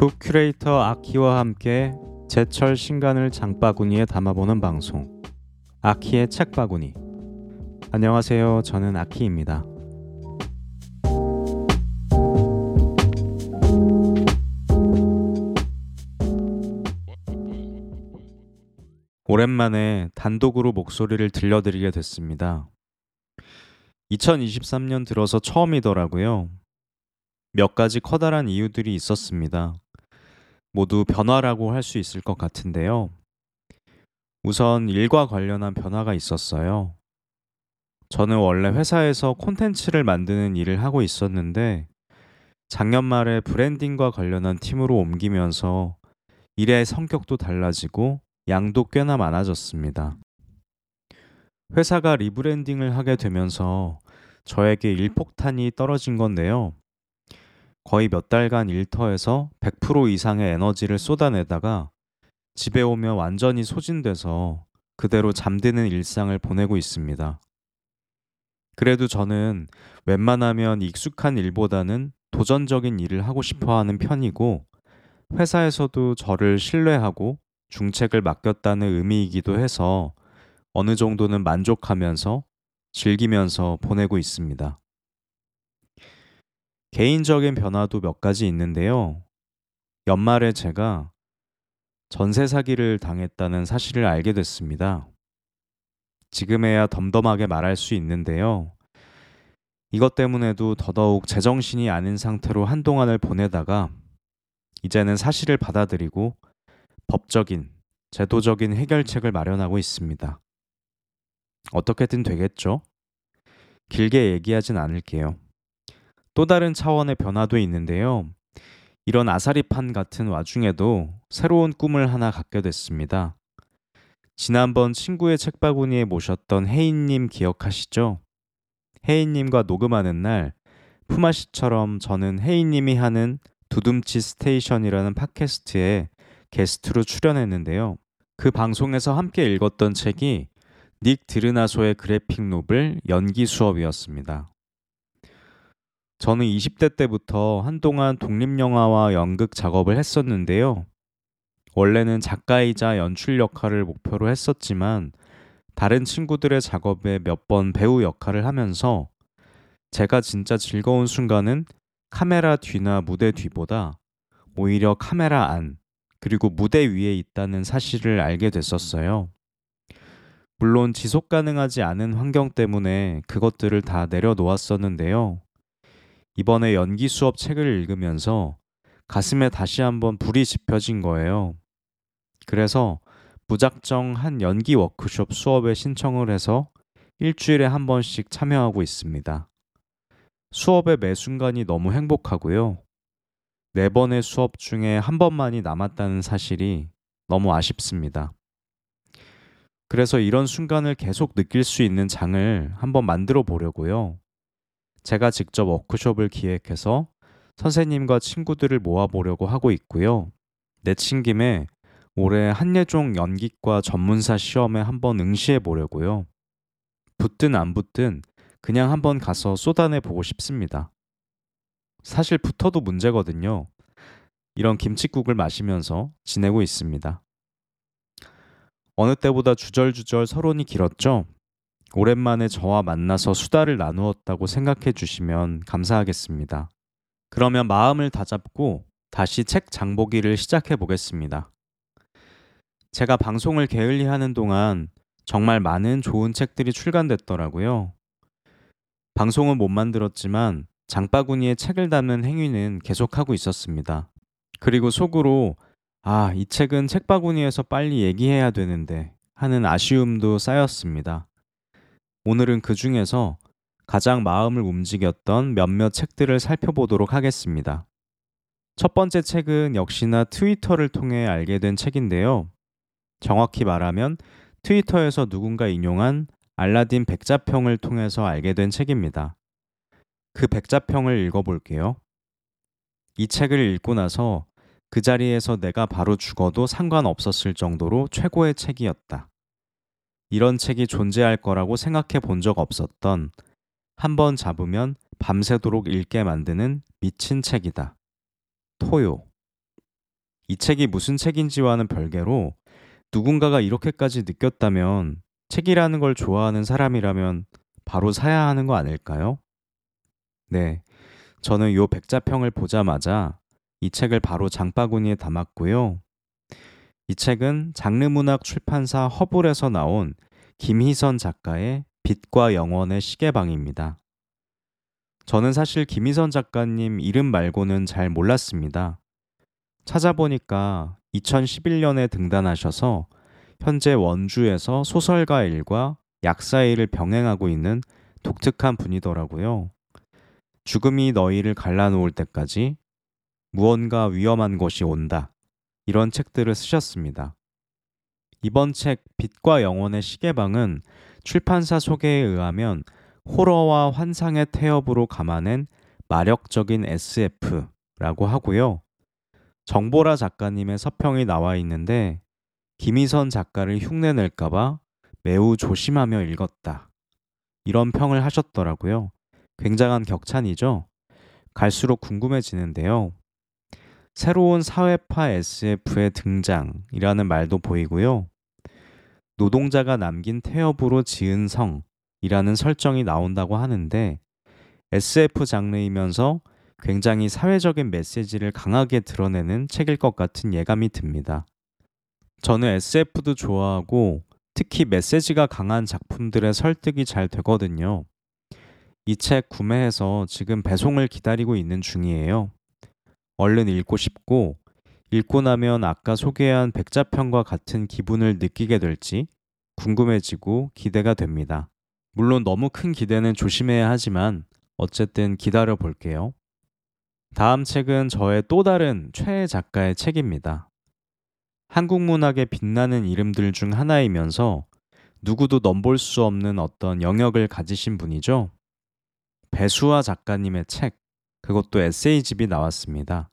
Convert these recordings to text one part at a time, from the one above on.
북 큐레이터 아키와 함께 제철 신간을 장바구니에 담아보는 방송. 아키의 책바구니. 안녕하세요. 저는 아키입니다. 오랜만에 단독으로 목소리를 들려드리게 됐습니다. 2023년 들어서 처음이더라고요. 몇 가지 커다란 이유들이 있었습니다. 모두 변화라고 할 수 있을 것 같은데요. 우선 일과 관련한 변화가 있었어요. 저는 원래 회사에서 콘텐츠를 만드는 일을 하고 있었는데 작년 말에 브랜딩과 관련한 팀으로 옮기면서 일의 성격도 달라지고 양도 꽤나 많아졌습니다. 회사가 리브랜딩을 하게 되면서 저에게 일폭탄이 떨어진 건데요. 거의 몇 달간 일터에서 100% 이상의 에너지를 쏟아내다가 집에 오면 완전히 소진돼서 그대로 잠드는 일상을 보내고 있습니다. 그래도 저는 웬만하면 익숙한 일보다는 도전적인 일을 하고 싶어 하는 편이고 회사에서도 저를 신뢰하고 중책을 맡겼다는 의미이기도 해서 어느 정도는 만족하면서 즐기면서 보내고 있습니다. 개인적인 변화도 몇 가지 있는데요. 연말에 제가 전세 사기를 당했다는 사실을 알게 됐습니다. 지금에야 덤덤하게 말할 수 있는데요. 이것 때문에도 더더욱 제정신이 아닌 상태로 한동안을 보내다가 이제는 사실을 받아들이고 법적인, 제도적인 해결책을 마련하고 있습니다. 어떻게든 되겠죠? 길게 얘기하진 않을게요. 또 다른 차원의 변화도 있는데요. 이런 아사리판 같은 와중에도 새로운 꿈을 하나 갖게 됐습니다. 지난번 친구의 책바구니에 모셨던 혜인님 기억하시죠? 혜인님과 녹음하는 날 푸마씨처럼 저는 혜인님이 하는 두둠치 스테이션이라는 팟캐스트에 게스트로 출연했는데요. 그 방송에서 함께 읽었던 책이 닉 드르나소의 graphic novel 연기 수업이었습니다. 저는 20대 때부터 한동안 독립영화와 연극 작업을 했었는데요. 원래는 작가이자 연출 역할을 목표로 했었지만 다른 친구들의 작업에 몇 번 배우 역할을 하면서 제가 진짜 즐거운 순간은 카메라 뒤나 무대 뒤보다 오히려 카메라 안, 그리고 무대 위에 있다는 사실을 알게 됐었어요. 물론 지속 가능하지 않은 환경 때문에 그것들을 다 내려놓았었는데요. 이번에 연기 수업 책을 읽으면서 가슴에 다시 한번 불이 지펴진 거예요. 그래서 무작정 한 연기 워크숍 수업에 신청을 해서 일주일에 한 번씩 참여하고 있습니다. 수업의 매 순간이 너무 행복하고요. 네 번의 수업 중에 한 번만이 남았다는 사실이 너무 아쉽습니다. 그래서 이런 순간을 계속 느낄 수 있는 장을 한번 만들어 보려고요. 제가 직접 워크숍을 기획해서 선생님과 친구들을 모아보려고 하고 있고요. 내친 김에 올해 한예종 연기과 전문사 시험에 한번 응시해 보려고요. 붙든 안 붙든 그냥 한번 가서 쏟아내 보고 싶습니다. 사실 붙어도 문제거든요. 이런 김치국을 마시면서 지내고 있습니다. 어느 때보다 주절주절 서론이 길었죠? 오랜만에 저와 만나서 수다를 나누었다고 생각해 주시면 감사하겠습니다. 그러면 마음을 다잡고 다시 책 장보기를 시작해 보겠습니다. 제가 방송을 게을리 하는 동안 정말 많은 좋은 책들이 출간됐더라고요. 방송은 못 만들었지만 장바구니에 책을 담는 행위는 계속하고 있었습니다. 그리고 속으로 아, 이 책은 책바구니에서 빨리 얘기해야 되는데 하는 아쉬움도 쌓였습니다. 오늘은 그 중에서 가장 마음을 움직였던 몇몇 책들을 살펴보도록 하겠습니다. 첫 번째 책은 역시나 트위터를 통해 알게 된 책인데요. 정확히 말하면 트위터에서 누군가 인용한 알라딘 백자평을 통해서 알게 된 책입니다. 그 백자평을 읽어볼게요. 이 책을 읽고 나서 그 자리에서 내가 바로 죽어도 상관없었을 정도로 최고의 책이었다. 이런 책이 존재할 거라고 생각해 본 적 없었던 한 번 잡으면 밤새도록 읽게 만드는 미친 책이다. 토요. 이 책이 무슨 책인지와는 별개로 누군가가 이렇게까지 느꼈다면 책이라는 걸 좋아하는 사람이라면 바로 사야 하는 거 아닐까요? 네. 저는 요 백자평을 보자마자 이 책을 바로 장바구니에 담았고요. 이 책은 장르문학 출판사 허블에서 나온 김희선 작가의 빛과 영원의 시계방입니다. 저는 사실 김희선 작가님 이름 말고는 잘 몰랐습니다. 찾아보니까 2011년에 등단하셔서 현재 원주에서 소설가 일과 약사 일을 병행하고 있는 독특한 분이더라고요. 죽음이 너희를 갈라놓을 때까지 무언가 위험한 것이 온다. 이런 책들을 쓰셨습니다. 이번 책 빛과 영원의 시계방은 출판사 소개에 의하면 호러와 환상의 태엽으로 감아낸 마력적인 SF라고 하고요. 정보라 작가님의 서평이 나와 있는데 김희선 작가를 흉내낼까봐 매우 조심하며 읽었다. 이런 평을 하셨더라고요. 굉장한 격찬이죠? 갈수록 궁금해지는데요. 새로운 사회파 SF의 등장이라는 말도 보이고요. 노동자가 남긴 태엽으로 지은 성이라는 설정이 나온다고 하는데 SF 장르이면서 굉장히 사회적인 메시지를 강하게 드러내는 책일 것 같은 예감이 듭니다. 저는 SF도 좋아하고 특히 메시지가 강한 작품들의 설득이 잘 되거든요. 이 책 구매해서 지금 배송을 기다리고 있는 중이에요. 얼른 읽고 싶고 읽고 나면 아까 소개한 백자편과 같은 기분을 느끼게 될지 궁금해지고 기대가 됩니다. 물론 너무 큰 기대는 조심해야 하지만 어쨌든 기다려 볼게요. 다음 책은 저의 또 다른 최애 작가의 책입니다. 한국 문학의 빛나는 이름들 중 하나이면서 누구도 넘볼 수 없는 어떤 영역을 가지신 분이죠. 배수아 작가님의 책, 그것도 에세이집이 나왔습니다.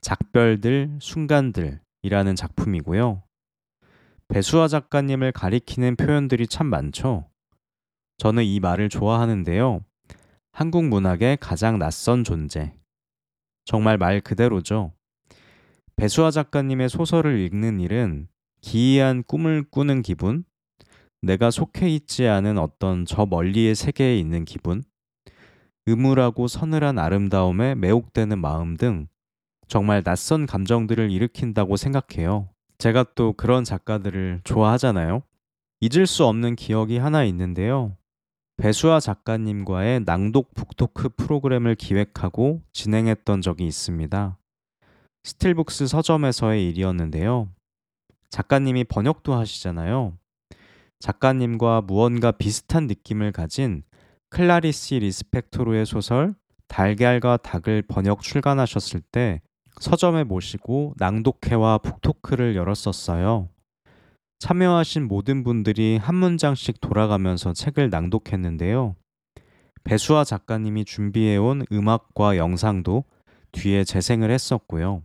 작별들, 순간들이라는 작품이고요. 배수아 작가님을 가리키는 표현들이 참 많죠. 저는 이 말을 좋아하는데요. 한국 문학의 가장 낯선 존재. 정말 말 그대로죠. 배수아 작가님의 소설을 읽는 일은 기이한 꿈을 꾸는 기분, 내가 속해 있지 않은 어떤 저 멀리의 세계에 있는 기분, 음울하고 서늘한 아름다움에 매혹되는 마음 등 정말 낯선 감정들을 일으킨다고 생각해요. 제가 또 그런 작가들을 좋아하잖아요. 잊을 수 없는 기억이 하나 있는데요. 배수아 작가님과의 낭독 북토크 프로그램을 기획하고 진행했던 적이 있습니다. 스틸북스 서점에서의 일이었는데요. 작가님이 번역도 하시잖아요. 작가님과 무언가 비슷한 느낌을 가진 클라리시 리스펙토르의 소설 달걀과 닭을 번역 출간하셨을 때 서점에 모시고 낭독회와 book talk를 열었었어요. 참여하신 모든 분들이 한 문장씩 돌아가면서 책을 낭독했는데요. 배수아 작가님이 준비해온 음악과 영상도 뒤에 재생을 했었고요.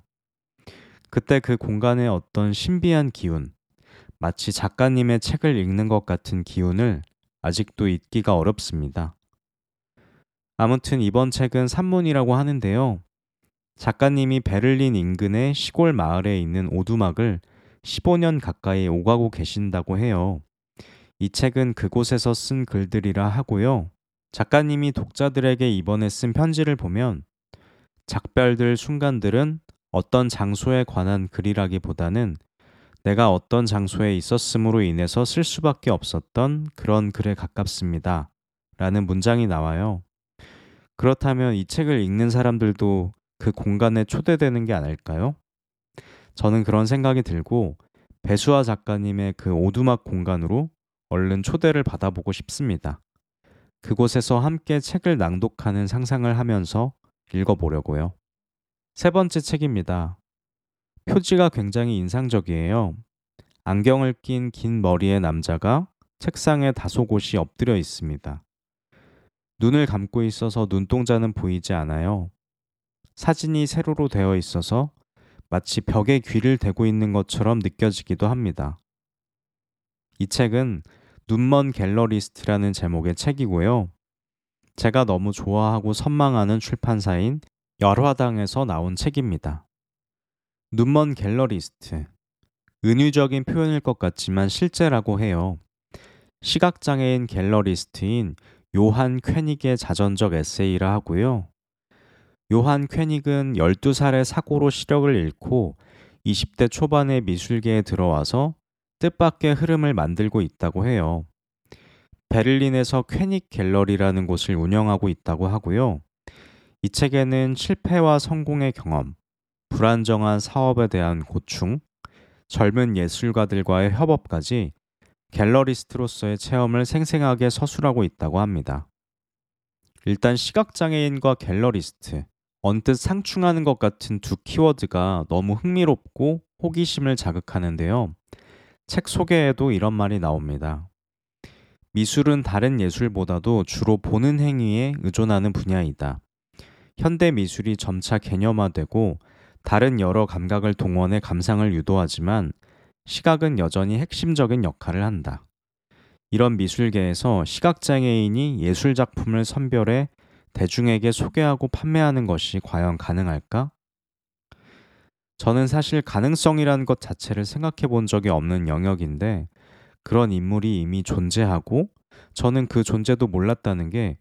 그때 그 공간의 어떤 신비한 기운, 마치 작가님의 책을 읽는 것 같은 기운을 아직도 잊기가 어렵습니다. 아무튼 이번 책은 산문이라고 하는데요. 작가님이 베를린 인근의 시골 마을에 있는 오두막을 15년 가까이 오가고 계신다고 해요. 이 책은 그곳에서 쓴 글들이라 하고요. 작가님이 독자들에게 이번에 쓴 편지를 보면 작별들 순간들은 어떤 장소에 관한 글이라기보다는 내가 어떤 장소에 있었음으로 인해서 쓸 수밖에 없었던 그런 글에 가깝습니다. 라는 문장이 나와요. 그렇다면 이 책을 읽는 사람들도 그 공간에 초대되는 게 아닐까요? 저는 그런 생각이 들고 배수아 작가님의 그 오두막 공간으로 얼른 초대를 받아보고 싶습니다. 그곳에서 함께 책을 낭독하는 상상을 하면서 읽어보려고요. 세 번째 책입니다. 표지가 굉장히 인상적이에요. 안경을 낀 긴 머리의 남자가 책상에 다소 곳이 엎드려 있습니다. 눈을 감고 있어서 눈동자는 보이지 않아요. 사진이 세로로 되어 있어서 마치 벽에 귀를 대고 있는 것처럼 느껴지기도 합니다. 이 책은 눈먼 갤러리스트라는 제목의 책이고요. 제가 너무 좋아하고 선망하는 출판사인 열화당에서 나온 책입니다. 눈먼 갤러리스트. 은유적인 표현일 것 같지만 실제라고 해요. 시각장애인 갤러리스트인 요한 쾌닉의 자전적 에세이라 하고요. 요한 쾌닉은 12살의 사고로 시력을 잃고 20대 초반의 미술계에 들어와서 뜻밖의 흐름을 만들고 있다고 해요. 베를린에서 쾌닉 갤러리라는 곳을 운영하고 있다고 하고요. 이 책에는 실패와 성공의 경험, 불안정한 사업에 대한 고충, 젊은 예술가들과의 협업까지 갤러리스트로서의 체험을 생생하게 서술하고 있다고 합니다. 일단 시각장애인과 갤러리스트, 언뜻 상충하는 것 같은 두 키워드가 너무 흥미롭고 호기심을 자극하는데요. 책 소개에도 이런 말이 나옵니다. 미술은 다른 예술보다도 주로 보는 행위에 의존하는 분야이다. 현대 미술이 점차 개념화되고 다른 여러 감각을 동원해 감상을 유도하지만 시각은 여전히 핵심적인 역할을 한다. 이런 미술계에서 시각장애인이 예술작품을 선별해 대중에게 소개하고 판매하는 것이 과연 가능할까? 저는 사실 가능성이라는 것 자체를 생각해 본 적이 없는 영역인데 그런 인물이 이미 존재하고 저는 그 존재도 몰랐다는 게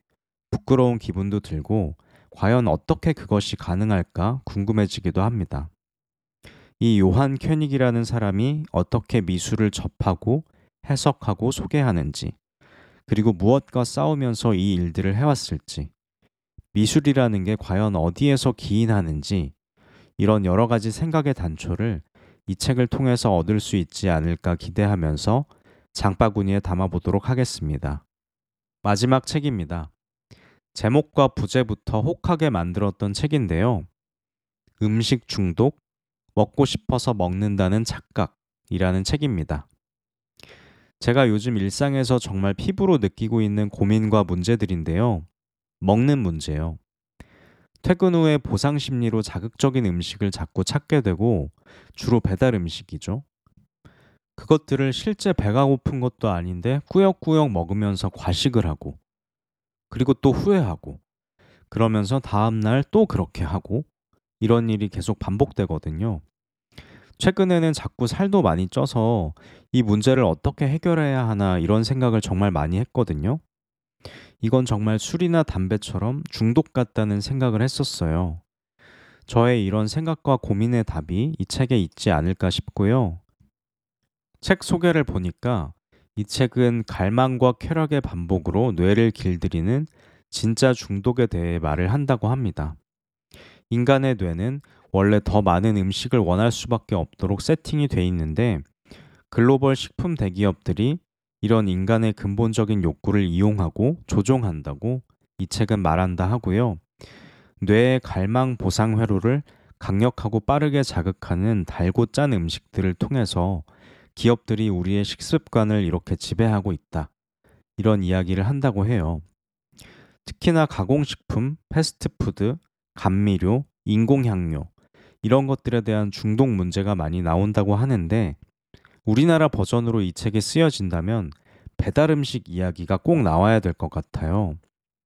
부끄러운 기분도 들고 과연 어떻게 그것이 가능할까 궁금해지기도 합니다. 이 요한 켜닉이라는 사람이 어떻게 미술을 접하고 해석하고 소개하는지, 그리고 무엇과 싸우면서 이 일들을 해왔을지, 미술이라는 게 과연 어디에서 기인하는지, 이런 여러 가지 생각의 단초를 이 책을 통해서 얻을 수 있지 않을까 기대하면서 장바구니에 담아보도록 하겠습니다. 마지막 책입니다. 제목과 부제부터 혹하게 만들었던 책인데요. 음식 중독, 먹고 싶어서 먹는다는 착각이라는 책입니다. 제가 요즘 일상에서 정말 피부로 느끼고 있는 고민과 문제들인데요. 먹는 문제요. 퇴근 후에 보상 심리로 자극적인 음식을 자꾸 찾게 되고 주로 배달 음식이죠. 그것들을 실제 배가 고픈 것도 아닌데 꾸역꾸역 먹으면서 과식을 하고 그리고 또 후회하고 그러면서 다음날 또 그렇게 하고 이런 일이 계속 반복되거든요. 최근에는 자꾸 살도 많이 쪄서 이 문제를 어떻게 해결해야 하나 이런 생각을 정말 많이 했거든요. 이건 정말 술이나 담배처럼 중독 같다는 생각을 했었어요. 저의 이런 생각과 고민의 답이 이 책에 있지 않을까 싶고요. 책 소개를 보니까 이 책은 갈망과 쾌락의 반복으로 뇌를 길들이는 진짜 중독에 대해 말을 한다고 합니다. 인간의 뇌는 원래 더 많은 음식을 원할 수밖에 없도록 세팅이 돼 있는데 글로벌 식품 대기업들이 이런 인간의 근본적인 욕구를 이용하고 조종한다고 이 책은 말한다 하고요. 뇌의 갈망 보상 회로를 강력하고 빠르게 자극하는 달고 짠 음식들을 통해서 기업들이 우리의 식습관을 이렇게 지배하고 있다. 이런 이야기를 한다고 해요. 특히나 가공식품, 패스트푸드, 감미료, 인공향료, 이런 것들에 대한 중독 문제가 많이 나온다고 하는데, 우리나라 버전으로 이 책이 쓰여진다면 배달 음식 이야기가 꼭 나와야 될 것 같아요.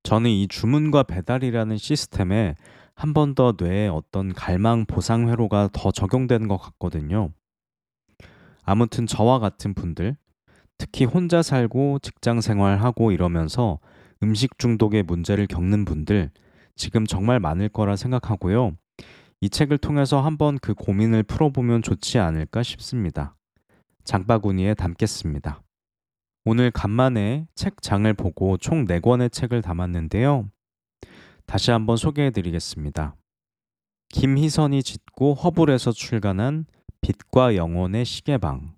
저는 이 주문과 배달이라는 시스템에 한 번 더 뇌에 어떤 갈망 보상 회로가 더 적용되는 것 같거든요. 아무튼 저와 같은 분들, 특히 혼자 살고 직장 생활하고 이러면서 음식 중독의 문제를 겪는 분들 지금 정말 많을 거라 생각하고요. 이 책을 통해서 한번 그 고민을 풀어보면 좋지 않을까 싶습니다. 장바구니에 담겠습니다. 오늘 간만에 책장을 보고 총 4권의 책을 담았는데요. 다시 한번 소개해 드리겠습니다. 김희선이 짓고 허블에서 출간한 빛과 영혼의 시계방.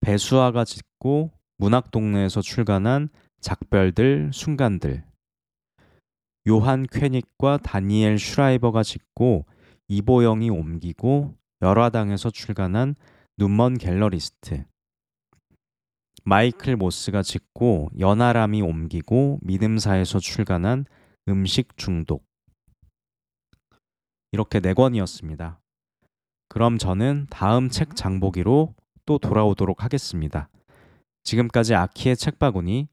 배수아가 짓고 문학동네에서 출간한 작별들 순간들. 요한 쾌닉과 다니엘 슈라이버가 짓고 이보영이 옮기고 열화당에서 출간한 눈먼 갤러리스트. 마이클 모스가 짓고 연하람이 옮기고 믿음사에서 출간한 음식 중독. 이렇게 네 권이었습니다. 그럼 저는 다음 책 장보기로 또 돌아오도록 하겠습니다. 지금까지 아키의 책바구니,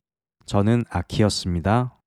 저는 아키였습니다.